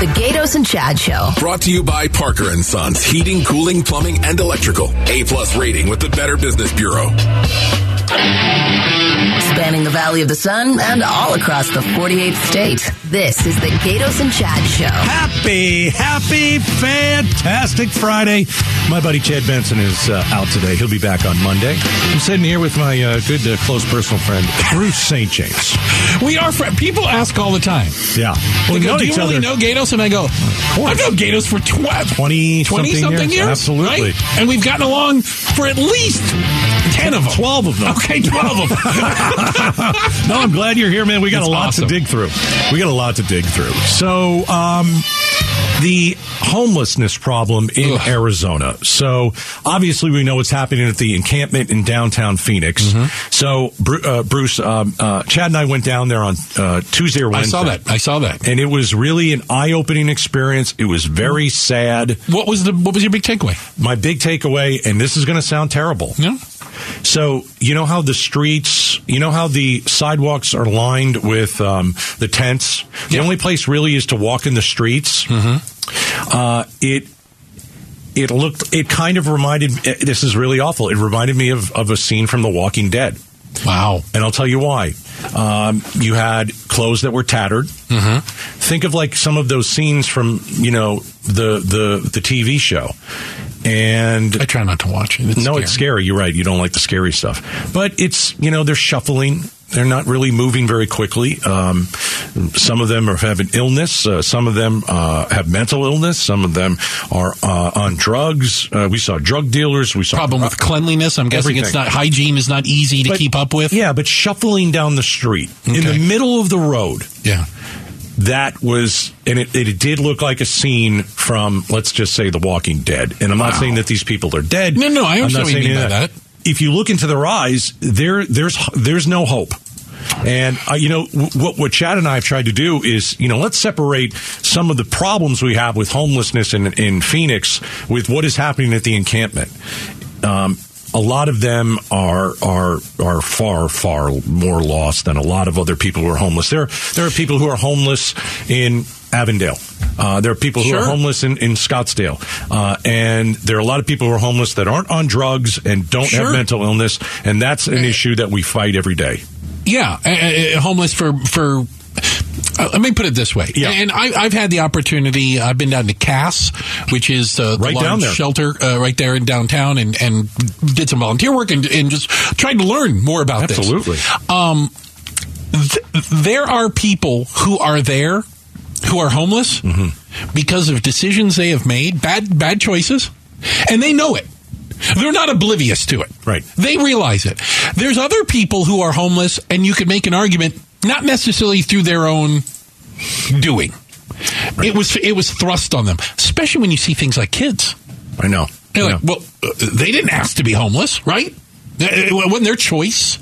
The Gaydos and Chad Show. Brought to you by Parker and Sons, heating, cooling, plumbing, and electrical. A plus rating with the Better Business Bureau. Spanning the Valley of the Sun and all across the 48th state. This is the Gaydos and Chad Show. Happy, happy, fantastic Friday. My buddy Chad Benson is uh, out today. He'll be back on Monday. I'm sitting here with my uh, good, uh, close personal friend, Bruce St. James. We are friends. People ask all the time. Yeah. They We've go, known Do you really other know Gaydos? And I go, I've known Gaydos for tw- 20 something something years. years. Absolutely. right? And we've gotten along for at least 10 of them. 12 of them. Okay, 12 of them. no, I'm glad you're here, man. We got a lot awesome. to dig through. We got a lot to dig through. So, um, the homelessness problem in Ugh. Arizona. So, obviously, we know what's happening at the encampment in downtown Phoenix. Mm-hmm. So, Bru- uh, Bruce, um, uh, Chad and I went down there on uh, Tuesday or Wednesday. I saw that. I saw that. And it was really an eye-opening experience. It was very sad. What was the what was your big takeaway? My big takeaway, and this is going to sound terrible. No? So you know how the streets, you know how the sidewalks are lined with um, the tents. The Yeah. only place really is to walk in the streets. Uh, it it looked. It kind of reminded. eh, This is really awful. It reminded me of of a scene from The Walking Dead. Wow. And I'll tell you why. Um, you had clothes that were tattered. Mm-hmm. Think of like some of those scenes from you know the the the TV show. And I try not to watch it. It's no, scary. it's scary. You're right. You don't like the scary stuff. But it's, you know, they're shuffling. They're not really moving very quickly. Um, some of them are having illness. Uh, some of them uh, have mental illness. Some of them are uh, on drugs. Uh, we saw drug dealers. We saw Problem with cleanliness. I'm guessing it's not hygiene is not easy to But- keep up with. Yeah, but shuffling down the street in the middle of the road. Yeah. That was, and it, it did look like a scene from, let's just say, The Walking Dead. And I'm not Wow. saying that these people are dead. No, no, I I'm understand not saying of that. If you look into their eyes, there, there's, there's no hope. And uh, you know what? What Chad and I have tried to do is, you know, let's separate some of the problems we have with homelessness in in Phoenix with what is happening at the encampment. Um, a lot of them are are are far far more lost than a lot of other people who are homeless. There there are people who are homeless in Avondale. Uh, there are people who are homeless in, in Scottsdale, uh, and there are a lot of people who are homeless that aren't on drugs and don't Sure. have mental illness, and that's an issue that we fight every day. Yeah, uh, uh, homeless for for. Uh, let me put it this way, Yeah. and I, I've had the opportunity. I've been down to Cass, which is uh, the Right down there. shelter uh, right there in downtown, and, and did some volunteer work and, and just tried to learn more about Absolutely. this. Um, th- there are people who are there who are homeless Mm-hmm. because of decisions they have made, bad bad choices, and they know it. They're not oblivious to it. Right. They realize it. There's other people who are homeless, and you could make an argument, not necessarily through their own doing. It was it was thrust on them, especially when you see things like kids. I know. You're I like, know. well, uh, they didn't ask to be homeless, right? It wasn't their choice.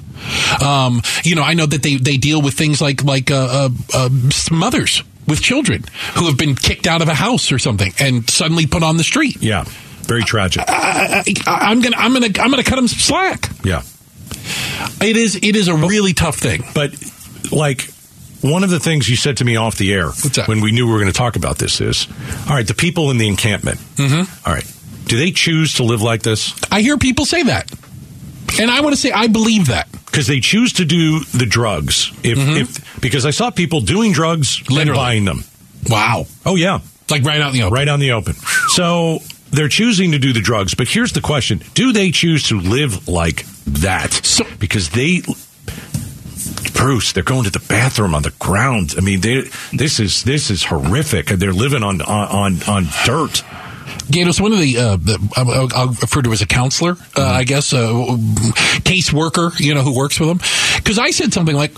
Um, you know, I know that they, they deal with things like like uh, uh, uh, mothers with children who have been kicked out of a house or something and suddenly put on the street. yeah, very tragic. I, I'm gonna I'm gonna I'm gonna cut them slack. Yeah. It is it is a really tough thing. But like one of the things you said to me off the air when we knew we were going to talk about this is, all right, the people in the encampment. Mm-hmm. right, do they choose to live like this I hear people say that, and I want to say I believe that. because they choose to do the drugs? If, if because I saw people doing drugs and buying them. Wow, Oh yeah, like right out the open. right on the open. So they're choosing to do the drugs. But here's the question: Do they choose to live like that? So- because they. Bruce, they're going to the bathroom on the ground. I mean, they, this is this is horrific. They're living on on on, on dirt. Gaydos, one of the, uh, the I'll, I'll refer to as a counselor, uh, I guess, uh, case worker, you know, who works with them. Because I said something like,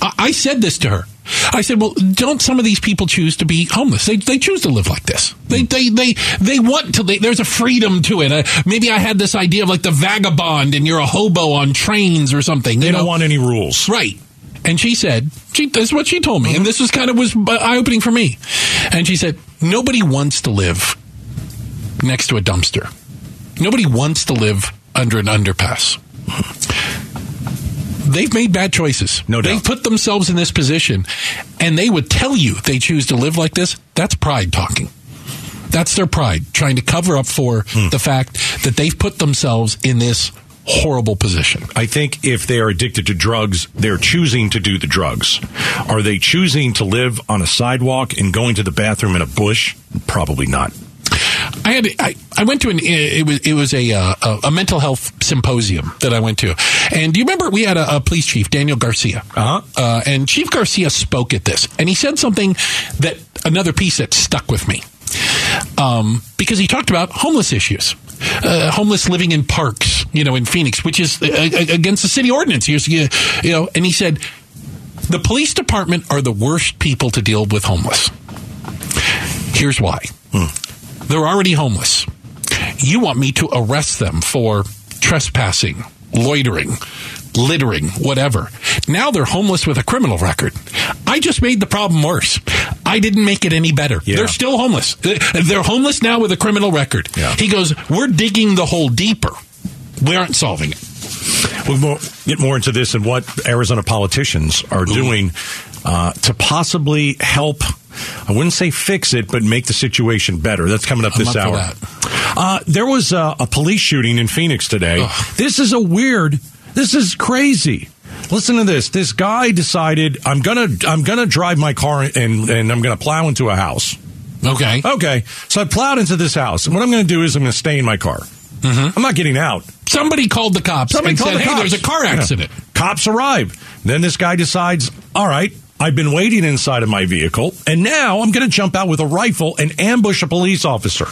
I, I said this to her. I said, "Well, don't some of these people choose to be homeless? They, they choose to live like this. They they they they want to. They, there's a freedom to it. Uh, maybe I had this idea of like the vagabond, and you're a hobo on trains or something. They don't know? want any rules. Right. And she said, she, this is what she told me. And this was kind of was eye opening for me. And she said, nobody wants to live next to a dumpster. Nobody wants to live under an underpass. they've made bad choices. No doubt. They've put themselves in this position, and they would tell you they choose to live like this. That's pride talking. That's their pride, trying to cover up for Hmm. the fact that they've put themselves in this horrible position. I think if they are addicted to drugs, they're choosing to do the drugs. Are they choosing to live on a sidewalk and going to the bathroom in a bush? Probably not. I had I, I went to an it was it was a, uh, a a mental health symposium that I went to, and do you remember we had a, a police chief Daniel Garcia, Uh-huh. uh, and Chief Garcia spoke at this, and he said something that another piece that stuck with me, um, because he talked about homeless issues. Uh, homeless living in parks, you know, in Phoenix, which is uh, uh, against the city ordinance. Here's, you you know, and he said the police department are the worst people to deal with homeless. Here's why. They're already homeless. You want me to arrest them for trespassing, loitering, littering, whatever. Now they're homeless with a criminal record. I just made the problem worse. I didn't make it any better. Yeah. They're still homeless. They're homeless now with a criminal record. Yeah. He goes, We're digging the hole deeper. We aren't solving it. We'll get more into this and what Arizona politicians are doing uh, to possibly help. I wouldn't say fix it, but make the situation better. That's coming up this up hour. Uh, there was a, a police shooting in Phoenix today. This is a weird. This is crazy. Listen to this. This guy decided I'm gonna I'm gonna drive my car and and I'm gonna plow into a house. Okay. Okay, so I plowed into this house, and what I'm going to do is I'm going to stay in my car. I'm not getting out. Somebody called the cops Somebody and called said, the Hey, there's a car Yeah. accident. Cops arrive. Then this guy decides, all right, I've been waiting inside of my vehicle, and now I'm going to jump out with a rifle and ambush a police officer.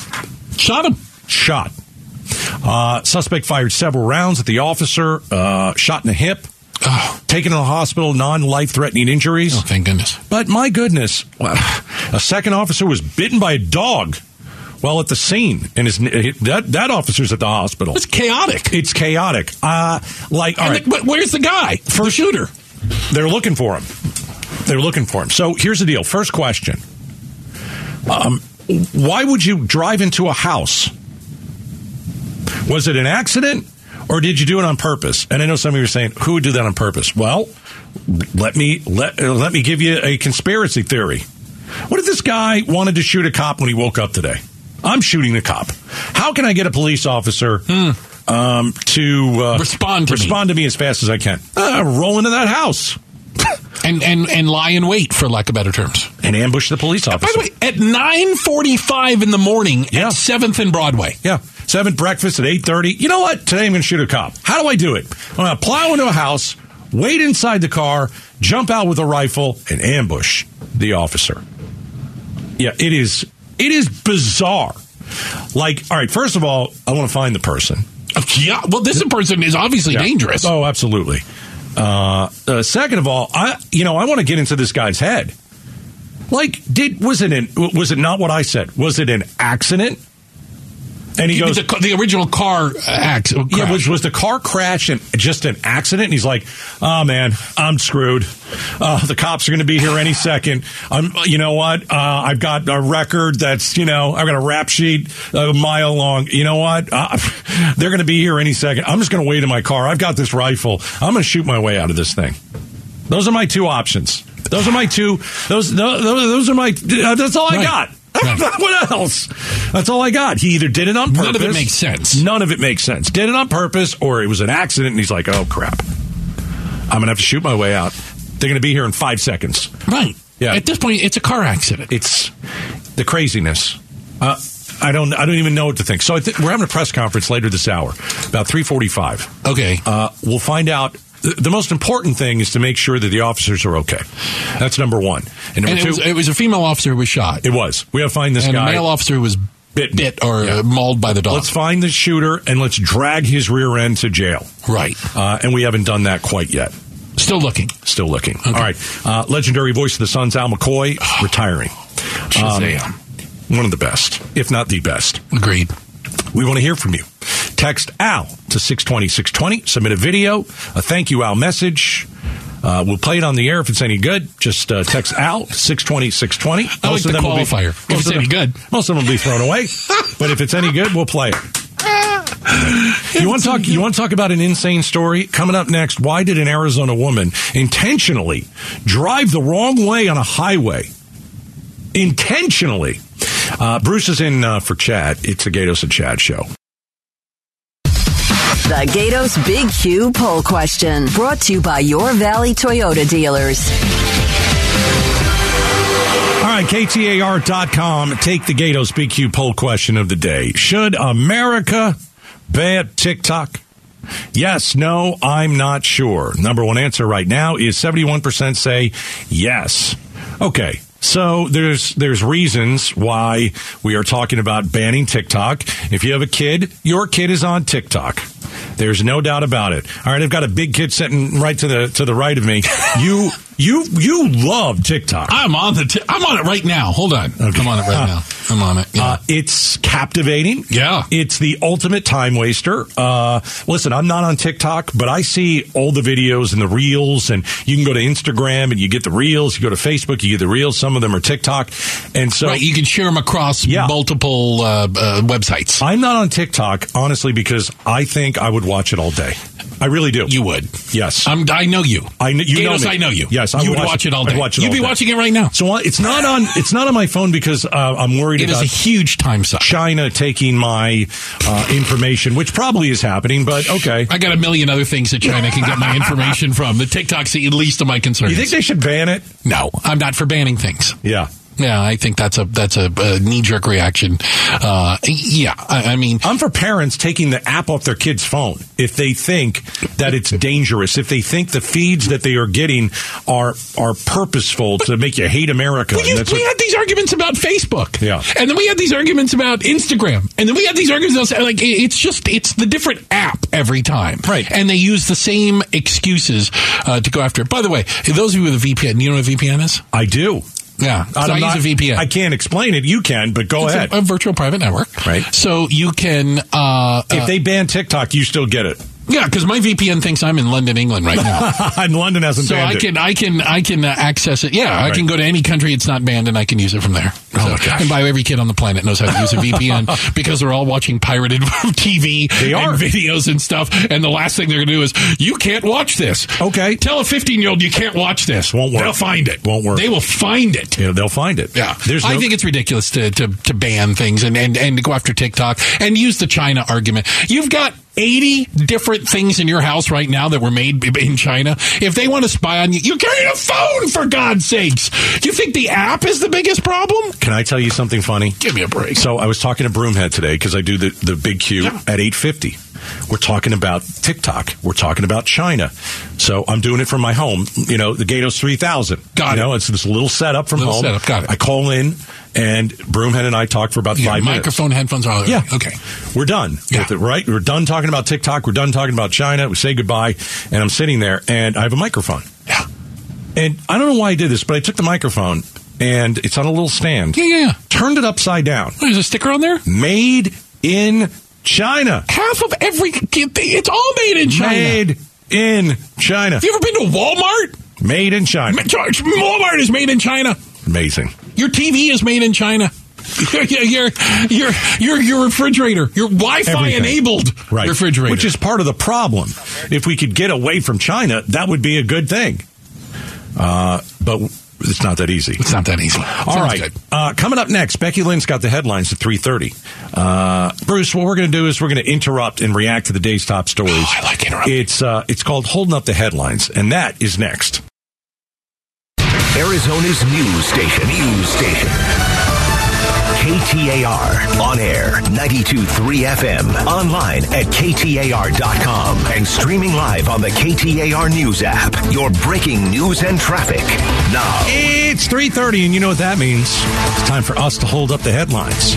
Shot him. Shot. Uh, suspect fired several rounds at the officer, uh, shot in the hip, Oh, taken to the hospital, non life threatening injuries. oh, thank goodness. But my goodness, well, a second officer was bitten by a dog while at the scene, and his, that that officer's at the hospital. It's chaotic. It's chaotic. Uh, like, all right, the- but where's the guy? For shooter. they're looking for him. They're looking for him. So here's the deal. First question: um, Why would you drive into a house? Was it an accident, or did you do it on purpose? And I know some of you are saying, "Who would do that on purpose?" Well, let me let uh, let me give you a conspiracy theory. What if this guy wanted to shoot a cop when he woke up today? I'm shooting the cop. How can I get a police officer um, to uh, Respond to me. respond to me as fast as I can? Uh, roll into that house And, and, and lie in wait, for lack of better terms. and ambush the police officer. By the way, at 9.45 in the morning Yeah. at 7th and Broadway. Yeah. Seven breakfast at eight thirty. You know what? Today I'm going to shoot a cop. How do I do it? I'm going to plow into a house, wait inside the car, jump out with a rifle, and ambush the officer. Yeah, it is. It is bizarre. Like, all right. First of all, I want to find the person. Yeah, well, this person is obviously Yeah. dangerous. Oh, absolutely. Uh, uh, second of all, I you know I want to get into this guy's head. Like, did was it an was it not what I said? Was it an accident? And he goes, the, the original car accident. Yeah, was was the car crash and just an accident? And he's like, "Oh man, I'm screwed. Uh, the cops are going to be here any second. I'm, you know what? Uh, I've got a record that's, you know, I've got a rap sheet a mile long. You know what? Uh, they're going to be here any second. I'm just going to wait in my car. I've got this rifle. I'm going to shoot my way out of this thing. Those are my two options. Those are my two. Those those, those are my. uh, That's all I Right. got. Right. what else? That's all I got. He either did it on purpose. None of it makes sense. None of it makes sense. Did it on purpose, or it was an accident, and he's like, "Oh crap, I'm gonna have to shoot my way out." They're gonna be here in five seconds. Right. Yeah. At this point, it's a car accident. It's the craziness. Uh, I don't. I don't even know what to think. So I think we're having a press conference later this hour, about three forty-five. Okay. Uh, we'll find out. The the most important thing is to make sure that the officers are okay. That's number one. And number and it two, was, it was a female officer who was shot. it was. We got to find this and guy. a male officer was Bitten. bit or Yeah. mauled by the dog. Let's find the shooter and let's drag his rear end to jail. right. Uh, and we haven't done that quite yet. Still looking. Still looking. All right. Uh, legendary voice of the Suns, Al McCoy, retiring. Shazam. One of the best, if not the best. Agreed. We want to hear from you. Text Al to 620 620. Submit a video, a thank you, Al message. Uh, we'll play it on the air if it's any good. Just uh, text Al 620 620. I like the will be- qualifier. If most it's of any them- good. Most of them will be thrown away. but if it's any good, we'll play it. You want to talk? You want to talk about an insane story coming up next? Why did an Arizona woman intentionally drive the wrong way on a highway? Intentionally. Uh, Bruce is in uh, for Chad. It's a Gaydos and Chad show. The Gaydos Big Q poll question brought to you by your Valley Toyota dealers. All right, KTAR.com. Take the Gaydos Big Q poll question of the day. Should America ban TikTok? Yes, no, I'm not sure. Number one answer right now is 71% say yes. Okay. So there's there's reasons why we are talking about banning TikTok. If you have a kid, your kid is on TikTok. There's no doubt about it. All right, I've got a big kid sitting right to the to the right of me. You you you love TikTok. I'm on the. T- I'm on it right now. Hold on. I'm on it right now. I'm on it. Yeah. Uh, it's captivating. Yeah. It's the ultimate time waster. Uh, listen, I'm not on TikTok, but I see all the videos and the reels, and you can go to Instagram and you get the reels. You go to Facebook, you get the reels. Some of them are TikTok, and so right, you can share them across Yeah. multiple uh, uh, websites. I'm not on TikTok honestly because I think I would watch it all day. I really do. You would. yes. I'm, I know you. I kn- you know me. I know you. Yes, I you would watch watch it- it all I'd day. watch it You'd be day. watching it right now. so uh, it's not on. It's not on my phone because uh, I'm worried It is about a huge time suck. China taking my uh, information, which probably is happening. But okay. I got a million other things that China can get my information from. The TikTok's the least of my concerns. You think they should ban it? no, I'm not for banning things. Yeah. Yeah, I think that's a that's a, a knee jerk reaction. Uh, yeah, I, I mean, I'm for parents taking the app off their kid's phone if they think that it's dangerous, if they think the feeds that they are getting are are purposeful to make you hate America. we, used- we what- had these arguments about Facebook. Yeah. and then we had these arguments about Instagram, and then we had these arguments about like it's just it's the different app every time, Right. And they use the same excuses uh, to go after it. By the way, those of you with a VPN, you know what a VPN is? I do. Yeah, so I I'm use a VPN. I can't explain it. You can, but go It's ahead. a, a virtual private network, Right. So you can, uh, if uh, they ban TikTok, you still get it. Yeah, because my VPN thinks I'm in London, England right now. and London hasn't So banned I it. can I can I can uh, access it. Yeah, I can go to any country it's not banned and I can use it from there. Oh, So- my gosh. And by every kid on the planet knows how to use a VPN because they're all watching pirated TV and videos and stuff. And the last thing they're going to do is you can't watch this. Okay. tell a 15 year old you can't watch this. Won't work. They'll find it. Won't work. They will find it. Know, they'll find it. Yeah, There's I no- think it's ridiculous to, to, to ban things and, and, and to go after TikTok and use the China argument. You've got 80 different things in your house right now that were made in China. If they want to spy on you, you carry a phone for God's sakes. Do you think the app is the biggest problem? Can I tell you something funny? Give me a break. So I was talking to Broomhead today because I do the, the big Q Yeah. at 850. We're talking about TikTok. We're talking about China. So I'm doing it from my home. You know, the Gaydos 3000. Got you it. know, it's this little setup from Little home. setup, got it. I call in and Broomhead and I talk for about Yeah, five minutes. microphone, headphones, all Yeah. Okay. We're done Yeah. with it, right? We're done talking about TikTok. We're done talking about China. We say goodbye, and I'm sitting there, and I have a microphone. Yeah. And I don't know why I did this, but I took the microphone, and it's on a little stand. Yeah, yeah, yeah. Turned it upside down. There's a sticker on there? Made in China. Half of every it's all made in China. Made in China. Have you ever been to Walmart? Made in China. Walmart is made in China. Amazing. Your TV is made in China. Your your your your refrigerator, your Wi-Fi enabled Right. refrigerator, Which is part of the problem. If we could get away from China, that would be a good thing. Uh, but it's not that easy. it's not that easy. All right. Uh, coming up next, Becky Lynn's got the headlines at 3.30. Uh, Bruce, what we're going to do is we're going to interrupt and react to the day's top stories. Oh, I like interrupting. It's, uh, it's called Holding Up the Headlines, and that is next. Arizona's news station. News station. KTAR. On air, 92.3 FM. Online at KTAR.com. And streaming live on the KTAR News app. Your breaking news and traffic. Now. It's 3.30, and you know what that means. It's time for us to hold up the headlines.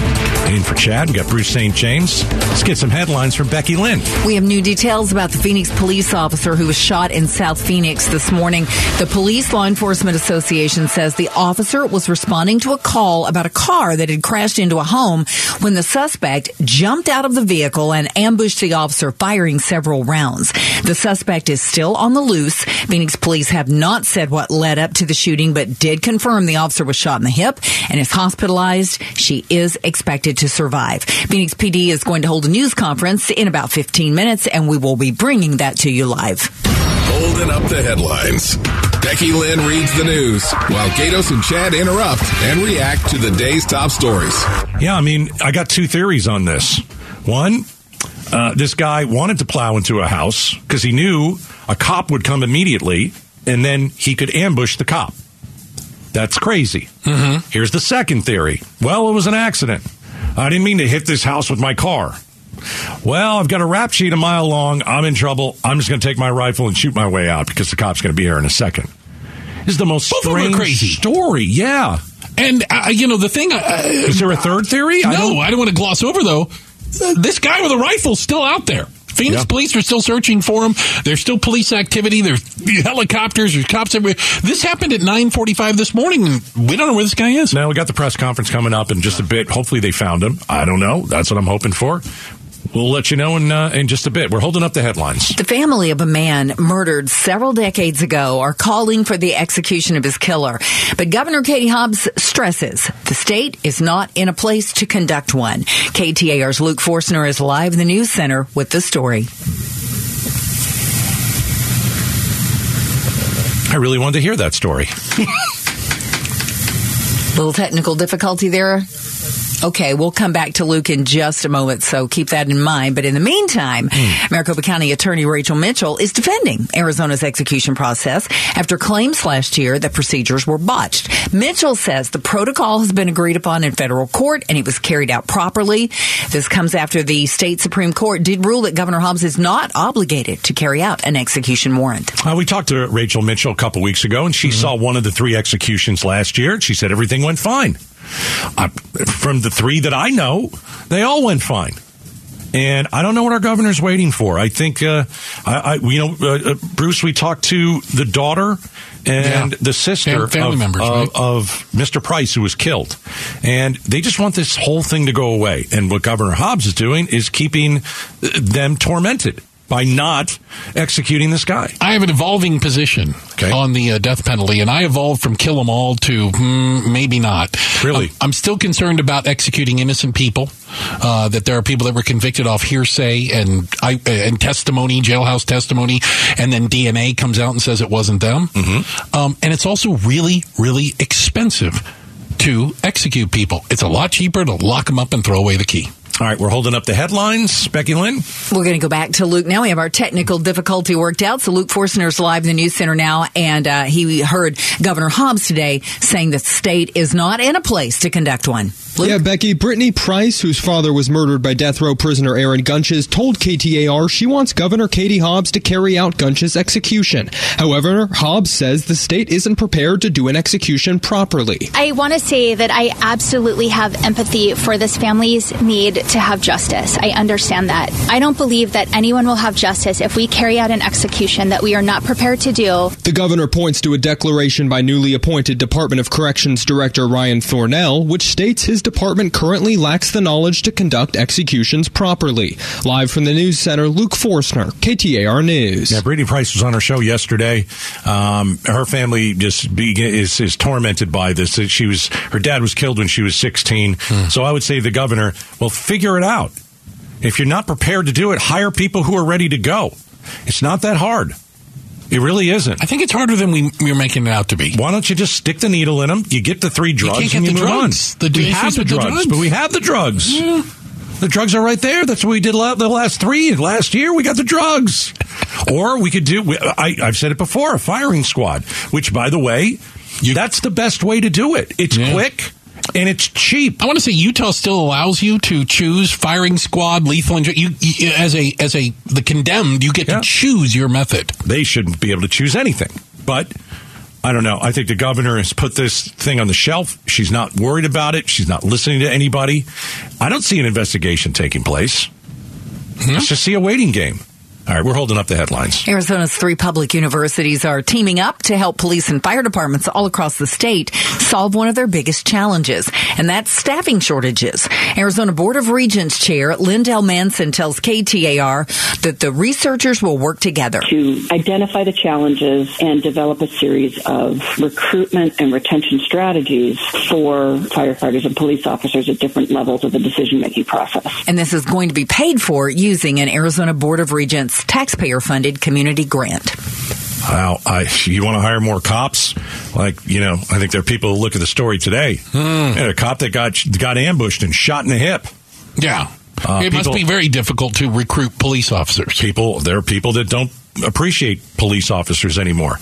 In for Chad, we got Bruce St. James. Let's get some headlines from Becky Lynn. We have new details about the Phoenix police officer who was shot in South Phoenix this morning. The Police Law Enforcement Association says the officer was responding to a call about a car that had crashed into a home when the suspect jumped out of the vehicle and ambushed the officer, firing several rounds. The suspect is still on the loose. Phoenix police have not said what led up to the shooting. but did confirm the officer was shot in the hip and is hospitalized. She is expected to survive. Phoenix PD is going to hold a news conference in about 15 minutes, and we will be bringing that to you live. Holding up the headlines. Becky Lynn reads the news while Gaydos and Chad interrupt and react to the day's top stories. Yeah, I mean, I got two theories on this. One, uh, this guy wanted to plow into a house because he knew a cop would come immediately and then he could ambush the cop. That's crazy. Mm-hmm. Here's the second theory. Well, it was an accident. I didn't mean to hit this house with my car. Well, I've got a rap sheet a mile long. I'm in trouble. I'm just going to take my rifle and shoot my way out because the cop's going to be here in a second. This is the most Both of them are strange crazy. story. Yeah. And uh, you know the thing. Uh, Is there a third theory? I no, don't- I don't want to gloss over though. Uh, this guy with a rifle's still out there. Phoenix Yeah. police are still searching for him. There's still police activity. There's helicopters. There's cops everywhere. This happened at 9:45 this morning. We don't know where this guy is. Now we got the press conference coming up in just a bit. Hopefully they found him. I don't know. That's what I'm hoping for. We'll let you know in uh, in just a bit. We're holding up the headlines. The family of a man murdered several decades ago are calling for the execution of his killer. But Governor Katie Hobbs stresses the state is not in a place to conduct one. KTAR's Luke Forstner is live in the news center with the story. I really wanted to hear that story. Little technical difficulty there. Okay, we'll come back to Luke in just a moment, so keep that in mind. But in the meantime, Maricopa County Attorney Rachel Mitchell is defending Arizona's execution process after claims last year that procedures were botched. Mitchell says the protocol has been agreed upon in federal court and it was carried out properly. This comes after the state Supreme Court did rule that Governor Hobbs is not obligated to carry out an execution warrant. Uh, we talked to Rachel Mitchell a couple weeks ago, and she saw one of the three executions last year. and She said everything went fine. From the three that I know, they all went fine. And I don't know what our governor's waiting for. I think, uh, I, I, you know, uh, uh, Bruce, we talked to the daughter and Yeah. the sister Fam- family of, members, of, right? of Mr. Price, who was killed. And they just want this whole thing to go away. And what Governor Hobbs is doing is keeping them tormented by not executing this guy. I have an evolving position Okay. on the uh, death penalty, and I evolved from kill them all to hmm, maybe not. Really? I'm, I'm still concerned about executing innocent people. Uh, that there are people that were convicted off hearsay and I, and testimony, jailhouse testimony, and then DNA comes out and says it wasn't them. Mm-hmm. Um, and it's also really, really expensive to execute people. It's a lot cheaper to lock them up and throw away the key. All right, we're holding up the headlines. Becky Lynn? We're going to go back to Luke now. We have our technical difficulty worked out. So Luke Forstner's live in the news center now, and uh, he heard Governor Hobbs today saying that the state is not in a place to conduct one. Luke? Yeah, Becky, Brittany Price, whose father was murdered by death row prisoner Aaron Gunches, told KTAR she wants Governor Katie Hobbs to carry out Gunches' execution. However, Hobbs says the state isn't prepared to do an execution properly. I want to say that I absolutely have empathy for this family's need to have justice. I understand that. I don't believe that anyone will have justice if we carry out an execution that we are not prepared to do. The governor points to a declaration by newly appointed Department of Corrections Director Ryan Thornell, which states his department currently lacks the knowledge to conduct executions properly. Live from the news center, Luke Forstner, KTAR News. Yeah, Brittany Price was on our show yesterday. Um, her family just be, is, is tormented by this. She was her dad was killed when she was 16. So I would say the governor, well, figure it out. If you're not prepared to do it, hire people who are ready to go. It's not that hard. It really isn't. I think it's harder than we, we're making it out to be. Why don't you just stick the needle in them? You get the three drugs can't get and you the move drugs. on. The we have the with the drugs, drugs. but we have the drugs. The drugs are right there. That's what we did la- the last three. Last year, we got the drugs. Or we could do, we- I, I've said it before, a firing squad, which, by the way, that's the best way to do it. It's Yeah. quick and it's cheap. I want to say Utah still allows you to choose firing squad, lethal injury. You, you as a as a the condemned, you get Yeah. to choose your method. They shouldn't be able to choose anything. But I don't know. I think the governor has put this thing on the shelf. She's not worried about it. She's not listening to anybody. I don't see an investigation taking place. Hmm? Let's just see a waiting game. All right, we're holding up the headlines. Arizona's three public universities are teaming up to help police and fire departments all across the state solve one of their biggest challenges, and that's staffing shortages. Arizona Board of Regents Chair Lyndel Manson tells KTAR that the researchers will work together to identify the challenges and develop a series of recruitment and retention strategies for firefighters and police officers at different levels of the decision making process. And this is going to be paid for using an Arizona Board of Regents taxpayer funded community grant. Wow, I, you want to hire more cops? Like, you know, I think there are people who look at the story today. Hmm. a cop that got got ambushed and shot in the hip. Yeah. Uh, it must be very difficult to recruit police officers. People, there are people that don't appreciate police officers anymore.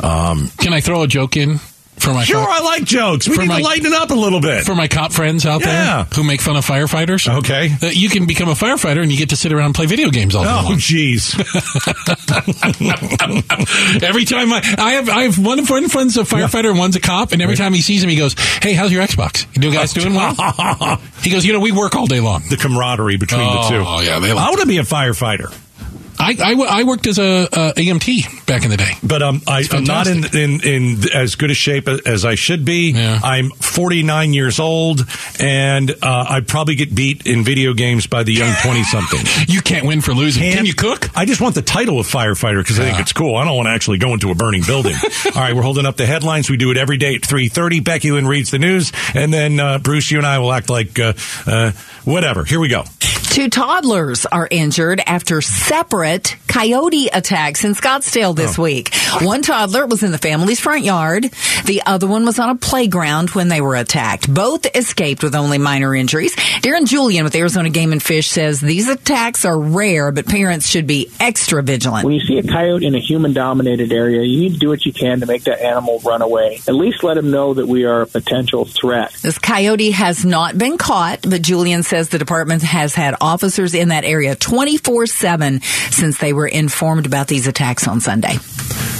Um, Can I throw a joke in for my sure, cop, I like jokes. We For need my- to lighten up a little bit. for my cop friends out Yeah. there who make fun of firefighters? Okay. Uh, you can become a firefighter and you get to sit around and play video games all day Oh, jeez. every time I, I have, I have one friend, friend's a firefighter and one's a cop, and every time he sees him, he goes, "Hey, how's your Xbox? You guys doing well?" he goes, "You know, we work all day long." the camaraderie between the two. Oh, yeah, they like I want to be a firefighter. I, I, I worked as a, uh EMT back in the day. But um, I, I'm not in, in in as good a shape as I should be. Yeah. I'm 49 years old, and uh, I'd probably get beat in video games by the young 20 something. You can't win for losing. Can you cook? I just want the title of firefighter because I think it's cool. I don't want to actually go into a burning building. All right, we're holding up the headlines. We do it every day at 3.30. Becky Lynn reads the news, and then uh, Bruce, you and I will act like uh, uh, whatever. Here we go. Two toddlers are injured after separate coyote attacks in Scottsdale this oh. week. One toddler was in the family's front yard. The other one was on a playground when they were attacked. Both escaped with only minor injuries. Darren Julian with Arizona Game and Fish says these attacks are rare, but parents should be extra vigilant. When you see a coyote in a human dominated area, you need to do what you can to make that animal run away. At least let him know that we are a potential threat. This coyote has not been caught, but Julian says the department has had officers in that area 24 7 since they were informed about these attacks on Sunday.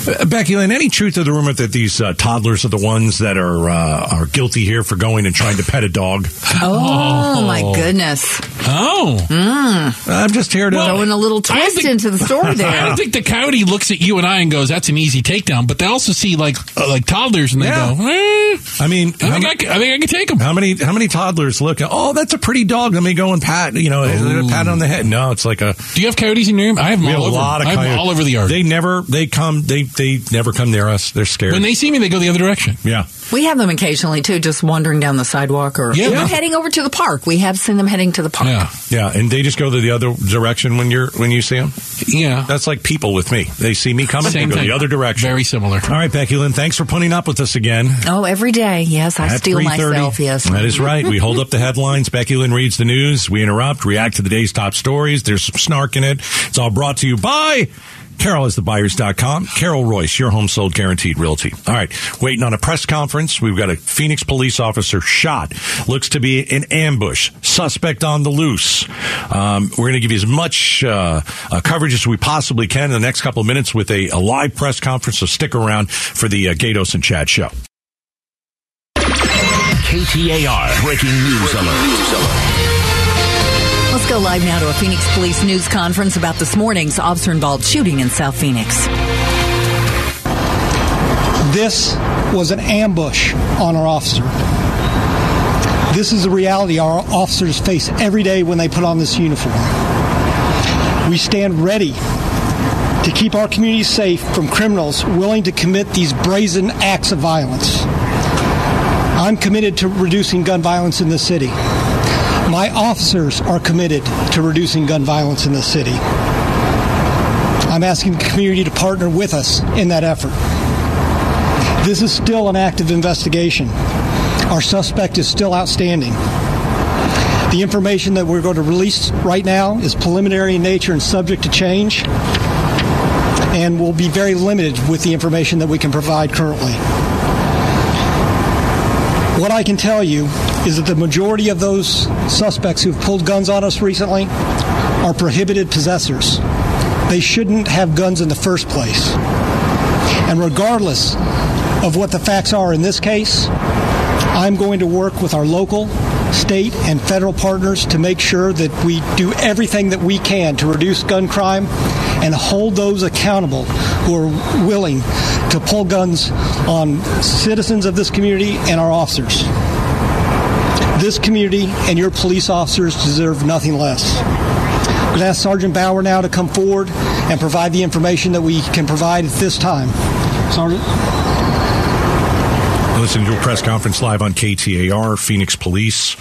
Uh, Becky Lynn, any truth to the rumor that these uh, toddlers are the ones that are uh, are guilty here for going and trying to pet a dog? Oh, my goodness. Oh. I'm just here to. Throwing a little twist think- into the story there. I don't think the coyote looks at you and I and goes, "That's an easy takedown." But they also see like uh, like toddlers and they Yeah. go, eh, I mean, I how, think I, can, I think I can take them. how many how many toddlers look? at, Oh, that's a pretty dog. Let me go and pat. You know, pat on the head. No, it's like a. Do you have coyotes in your room? I have them We have all a over. lot of I have coyotes. all over the yard. They never. They come. They they never come near us. They're scared. when they see me, they go the other direction. yeah. We have them occasionally too, just wandering down the sidewalk or Yeah. or heading over to the park. We have seen them heading to the park. Yeah, Yeah, and they just go to the other direction when you're when you see them. yeah. That's like people with me. They see me coming, Same they go thing. the other direction. Very similar. All right, Becky Lynn, thanks for putting up with us again. Oh, every day. Yes, I At steal myself. Yes. That is right. We hold up the headlines. Becky Lynn reads the news. We interrupt, react to the day's top stories. There's some snark in it. It's all brought to you by Carol is the buyers.com. Carol Royse, your home sold guaranteed realty. All right. Waiting on a press conference. We've got a Phoenix police officer shot. Looks to be an ambush. Suspect on the loose. Um, we're going to give you as much uh, uh, coverage as we possibly can in the next couple of minutes with a, a live press conference. So stick around for the uh, Gaydos and Chad show. KTAR breaking news alert. Go live now to a Phoenix Police news conference about this morning's officer involved shooting in South Phoenix. This was an ambush on our officer. This is the reality our officers face every day when they put on this uniform. We stand ready to keep our community safe from criminals willing to commit these brazen acts of violence. I'm committed to reducing gun violence in the city. My officers are committed to reducing gun violence in the city. I'm asking the community to partner with us in that effort. This is still an active investigation. Our suspect is still outstanding. The information that we're going to release right now is preliminary in nature and subject to change, and will be very limited with the information that we can provide currently. What I can tell you is that the majority of those suspects who've pulled guns on us recently are prohibited possessors. They shouldn't have guns in the first place. And regardless of what the facts are in this case, I'm going to work with our local state, and federal partners to make sure that we do everything that we can to reduce gun crime and hold those accountable who are willing to pull guns on citizens of this community and our officers. This community and your police officers deserve nothing less. I'm going to ask Sergeant Bauer now to come forward and provide the information that we can provide at this time. Sergeant? Listen to a press conference live on KTAR, Phoenix Police.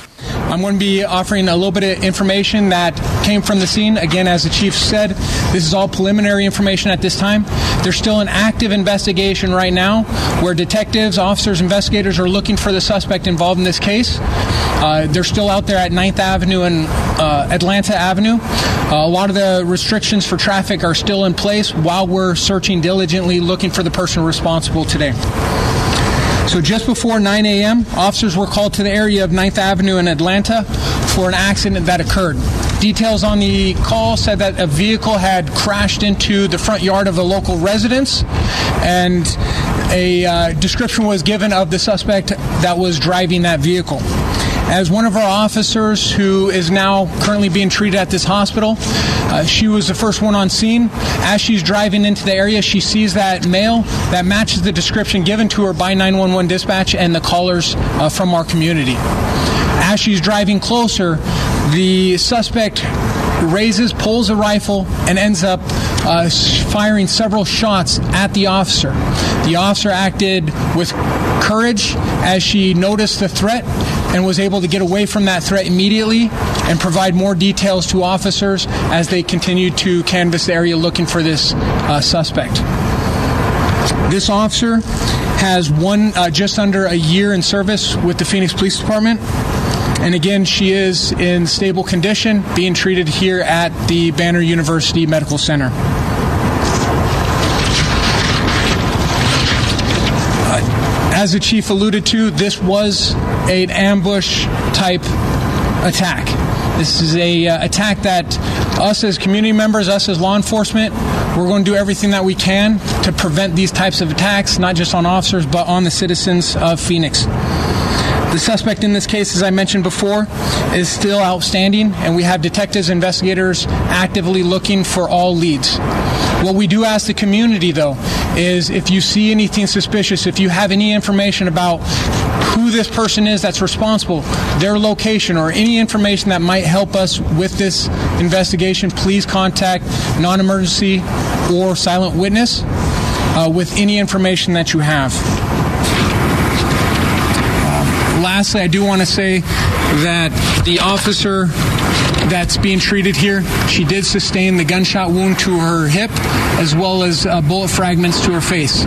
I'm going to be offering a little bit of information that came from the scene. Again, as the chief said, this is all preliminary information at this time. There's still an active investigation right now where detectives, officers, investigators are looking for the suspect involved in this case. Uh, they're still out there at 9th Avenue and uh, Atlanta Avenue. Uh, a lot of the restrictions for traffic are still in place while we're searching diligently looking for the person responsible today. So just before 9 a.m., officers were called to the area of 9th Avenue in Atlanta for an accident that occurred. Details on the call said that a vehicle had crashed into the front yard of a local residence, and a uh, description was given of the suspect that was driving that vehicle. As one of our officers who is now currently being treated at this hospital, uh, she was the first one on scene. As she's driving into the area, she sees that male that matches the description given to her by 911 dispatch and the callers uh, from our community. As she's driving closer, the suspect raises, pulls a rifle, and ends up uh, firing several shots at the officer. The officer acted with courage as she noticed the threat and was able to get away from that threat immediately and provide more details to officers as they continued to canvass the area looking for this uh, suspect. This officer has one uh, just under a year in service with the Phoenix Police Department. And again, she is in stable condition, being treated here at the Banner University Medical Center. As the chief alluded to, this was an ambush type attack. This is a uh, attack that us as community members, us as law enforcement, we're going to do everything that we can to prevent these types of attacks, not just on officers, but on the citizens of Phoenix. The suspect in this case, as I mentioned before, is still outstanding, and we have detectives, investigators actively looking for all leads. What we do ask the community, though, is if you see anything suspicious, if you have any information about who this person is that's responsible, their location, or any information that might help us with this investigation, please contact non emergency or silent witness uh, with any information that you have. Lastly, I do want to say that the officer that's being treated here, she did sustain the gunshot wound to her hip as well as uh, bullet fragments to her face.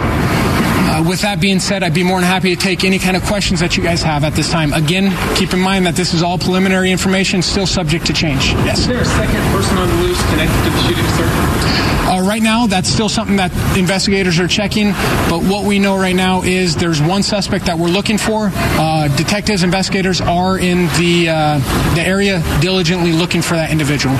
Uh, with that being said, I'd be more than happy to take any kind of questions that you guys have at this time. Again, keep in mind that this is all preliminary information, still subject to change. Yes. Is there a second person on the loose connected to the shooting, sir? Uh, right now, that's still something that investigators are checking. But what we know right now is there's one suspect that we're looking for. Uh, detectives, investigators are in the uh, the area diligently looking for that individual.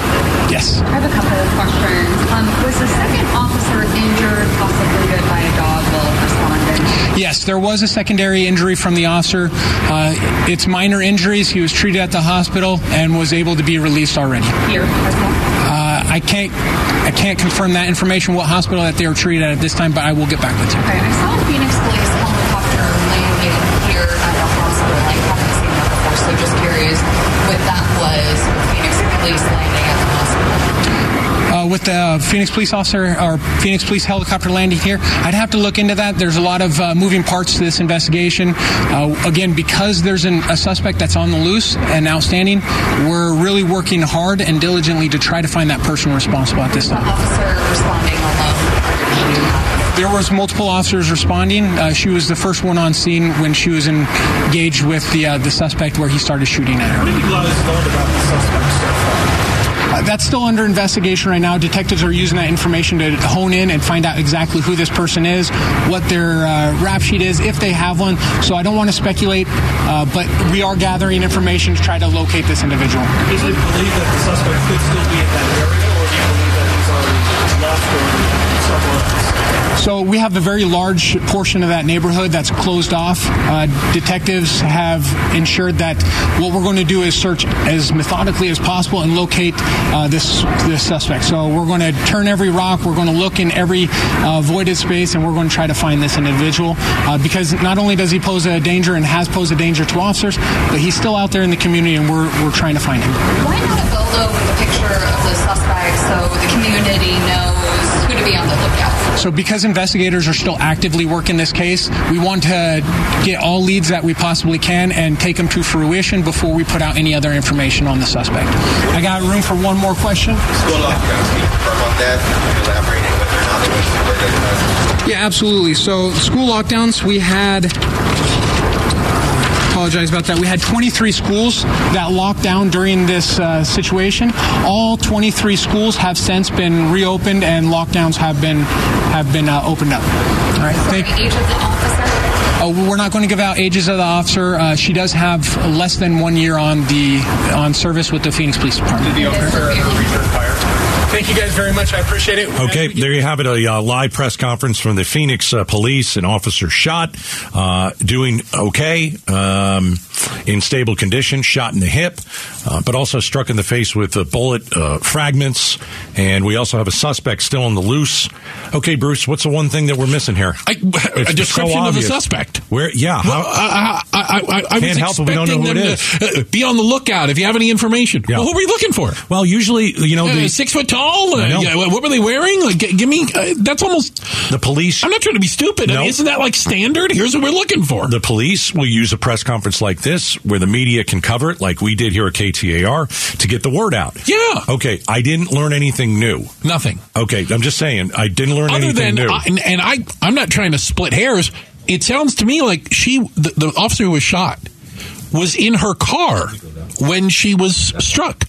Yes. I have a couple of questions. Um, was the second officer injured, possibly bit by a dog while responding? Yes, there was a secondary injury from the officer. Uh, it's minor injuries. He was treated at the hospital and was able to be released already. Here as well? Uh, I can't I can't confirm that information, what hospital that they were treated at at this time, but I will get back with you. Okay, I saw a Phoenix police helicopter landing here at the hospital. I haven't seen that before, so just curious what that was. Phoenix police landing with the Phoenix police officer or Phoenix police helicopter landing here, I'd have to look into that. There's a lot of uh, moving parts to this investigation. Uh, again, because there's an, a suspect that's on the loose and outstanding, we're really working hard and diligently to try to find that person responsible at this time. Officer responding alone. There was multiple officers responding. Uh, she was the first one on scene when she was engaged with the uh, the suspect where he started shooting at her. Uh, that's still under investigation right now. Detectives are using that information to hone in and find out exactly who this person is, what their uh, rap sheet is, if they have one. So I don't want to speculate, uh, but we are gathering information to try to locate this individual. Is it believed that the suspect could still be that area, So we have a very large portion of that neighborhood that's closed off. Uh, detectives have ensured that what we're going to do is search as methodically as possible and locate uh, this this suspect. So we're going to turn every rock. We're going to look in every uh, voided space, and we're going to try to find this individual uh, because not only does he pose a danger and has posed a danger to officers, but he's still out there in the community, and we're we're trying to find him. Why not a build with a picture of the suspect so the community knows be on the lookout? So, because investigators are still actively working this case, we want to get all leads that we possibly can and take them to fruition before we put out any other information on the suspect. I got room for one more question. School lockdowns, can you confirm on that? Can you elaborate on whether or not it was where they Yeah, absolutely. So, school lockdowns, we had. Apologize about that. We had 23 schools that locked down during this uh, situation. All 23 schools have since been reopened, and lockdowns have been have been uh, opened up. All right. Thank Age of the officer? Oh, we're not going to give out ages of the officer. Uh, she does have less than one year on the on service with the Phoenix Police Department. Thank you guys very much. I appreciate it. Okay, there you have it. A uh, live press conference from the Phoenix uh, police. An officer shot, uh, doing okay, um, in stable condition, shot in the hip, uh, but also struck in the face with uh, bullet uh, fragments. And we also have a suspect still on the loose. Okay, Bruce, what's the one thing that we're missing here? I, a description of the suspect. Where? Yeah. How- I, I, I, Can't help it, we don't know who it to uh, be on the lookout if you have any information. Well, who are we looking for? Well, usually, you know, Uh, the, six foot tall. Yeah, what were they wearing? Like, g- give me. Uh, that's almost. the police. I'm not trying to be stupid. I mean, isn't that like standard? Here's what we're looking for. The police will use a press conference like this where the media can cover it, like we did here at KTAR, to get the word out. Yeah. Okay, I didn't learn anything new. Nothing. Okay, I'm just saying, I didn't learn Other anything than, new. I, and, and I, I'm not trying to split hairs. It sounds to me like she, the, the officer who was shot, was in her car when she was struck.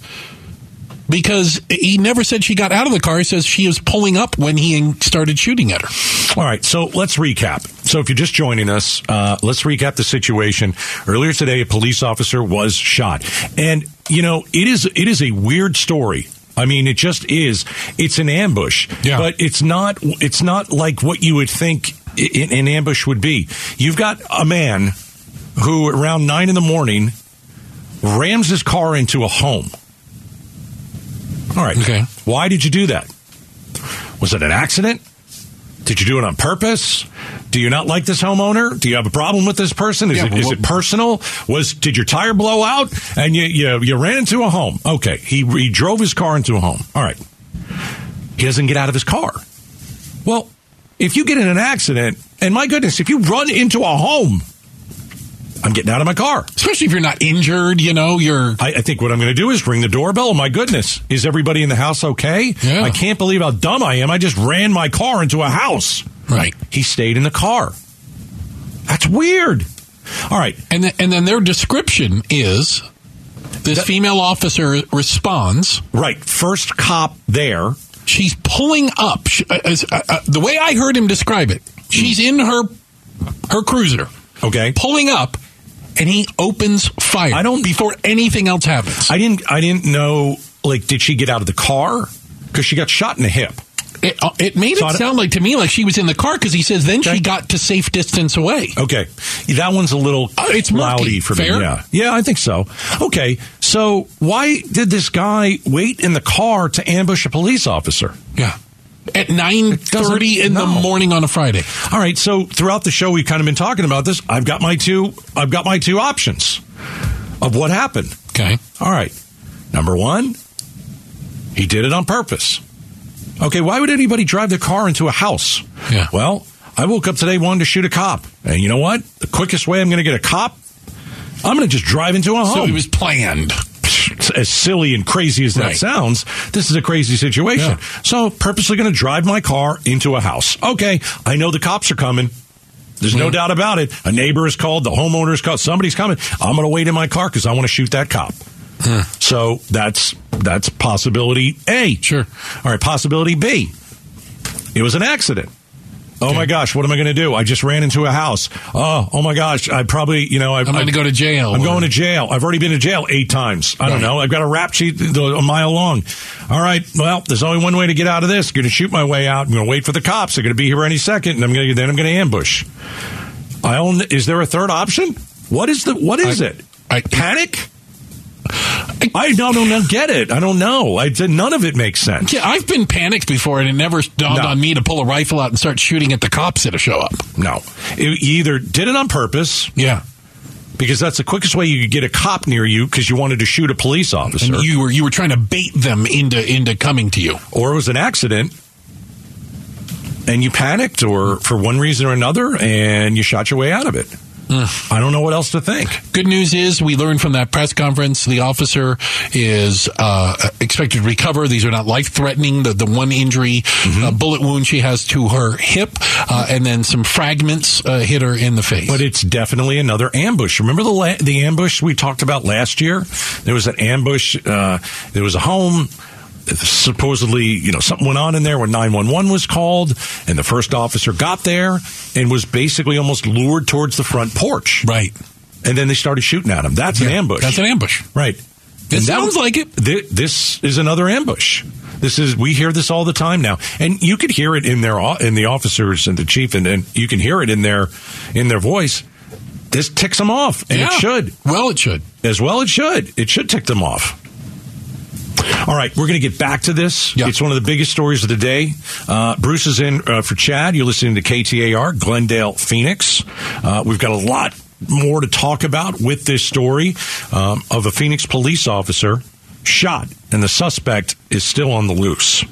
Because he never said she got out of the car. He says she was pulling up when he started shooting at her. All right, so let's recap. So if you're just joining us, uh, let's recap the situation. Earlier today, a police officer was shot, and you know it is it is a weird story. I mean, it just is. It's an ambush, but it's not. It's not like what you would think an ambush would be. You've got a man who, around nine in the morning, rams his car into a home. All right. Okay. Why did you do that? Was it an accident? Did you do it on purpose? Do you not like this homeowner? Do you have a problem with this person? Is, Yeah, it, is it personal? Was did your tire blow out and you you, you ran into a home? Okay, he he drove his car into a home. All right, he doesn't get out of his car. Well, if you get in an accident, and my goodness, if you run into a home, I'm getting out of my car. Especially if you're not injured, you know, you're. I, I think what I'm going to do is ring the doorbell. My goodness, is everybody in the house okay? Yeah. I can't believe how dumb I am. I just ran my car into a house. Right. He stayed in the car. That's weird. All right. And then, and then their description is this female officer responds. Right. First cop there. She's pulling up. She, uh, as, uh, uh, the way I heard him describe it, she's in her her cruiser. Okay. Pulling up, and he opens fire. I don't before anything else happens. I didn't. I didn't know. Like, did she get out of the car? Because she got shot in the hip. It, uh, it made So it sound like to me like she was in the car because he says then she got to safe distance away. Okay, that one's a little Uh, it's cloudy for Fair? me. Yeah, yeah, I think so. Okay, so why did this guy wait in the car to ambush a police officer? Yeah. At nine thirty in the morning on a Friday. All right, so throughout the show we've kind of been talking about this. I've got my two. I've got my two options of what happened. Okay. All right. Number one, he did it on purpose. Okay, why would anybody drive their car into a house? Yeah. Well, I woke up today wanting to shoot a cop, and you know what? The quickest way I'm going to get a cop, I'm going to just drive into a home. So it was planned. As silly and crazy as that Right. sounds, this is a crazy situation. Yeah. So, purposely going to drive my car into a house. Okay, I know the cops are coming. There's no doubt about it. A neighbor is called, the homeowner is called, somebody's coming. I'm going to wait in my car because I want to shoot that cop. So that's that's possibility A. Sure. All right, possibility B. It was an accident. Oh my gosh, what am I going to do? I just ran into a house. Oh, oh my gosh, I probably, you know, I, I'm going to go to jail. I'm or- going to jail. I've already been to jail eight times. I don't know. I've got a rap sheet a mile long. All right. Well, there's only one way to get out of this. I'm going to shoot my way out. I'm going to wait for the cops. They're going to be here any second, and I'm going to then I'm going to ambush. I own. Is there a third option? What is the? What is I- it? I, Panic. I don't, don't get it. I don't know. I none of it makes sense. Yeah, I've been panicked before, and it never dawned on me to pull a rifle out and start shooting at the cops that show up. No, you either did it on purpose. Yeah. Because that's the quickest way you could get a cop near you because you wanted to shoot a police officer. And you were you were trying to bait them into into coming to you. or it was an accident and you panicked or for one reason or another and you shot your way out of it. I don't know what else to think. Good news is we learned from that press conference the officer is uh, expected to recover. These are not life threatening. The, the one injury, Mm-hmm. uh, bullet wound she has to her hip, uh, and then some fragments uh, hit her in the face. But it's definitely another ambush. Remember the la- the ambush we talked about last year? There was an ambush. Uh, there was a home. Supposedly, you know, something went on in there when 911 was called, and the first officer got there and was basically almost lured towards the front porch. Right. And then they started shooting at him. That's an ambush. That's an ambush. Right. That sounds was- like it. Thi- this is another ambush. This is we hear this all the time now, and you could hear it in their in the officers and the chief, and, and you can hear it in their in their voice. This ticks them off, and it should. Well, it should. As well, it should. It should tick them off. All right, we're going to get back to this. It's one of the biggest stories of the day. Uh, Bruce is in uh, for Chad. You're listening to KTAR, Glendale, Phoenix. Uh, we've got a lot more to talk about with this story um, of a Phoenix police officer shot, and the suspect is still on the loose.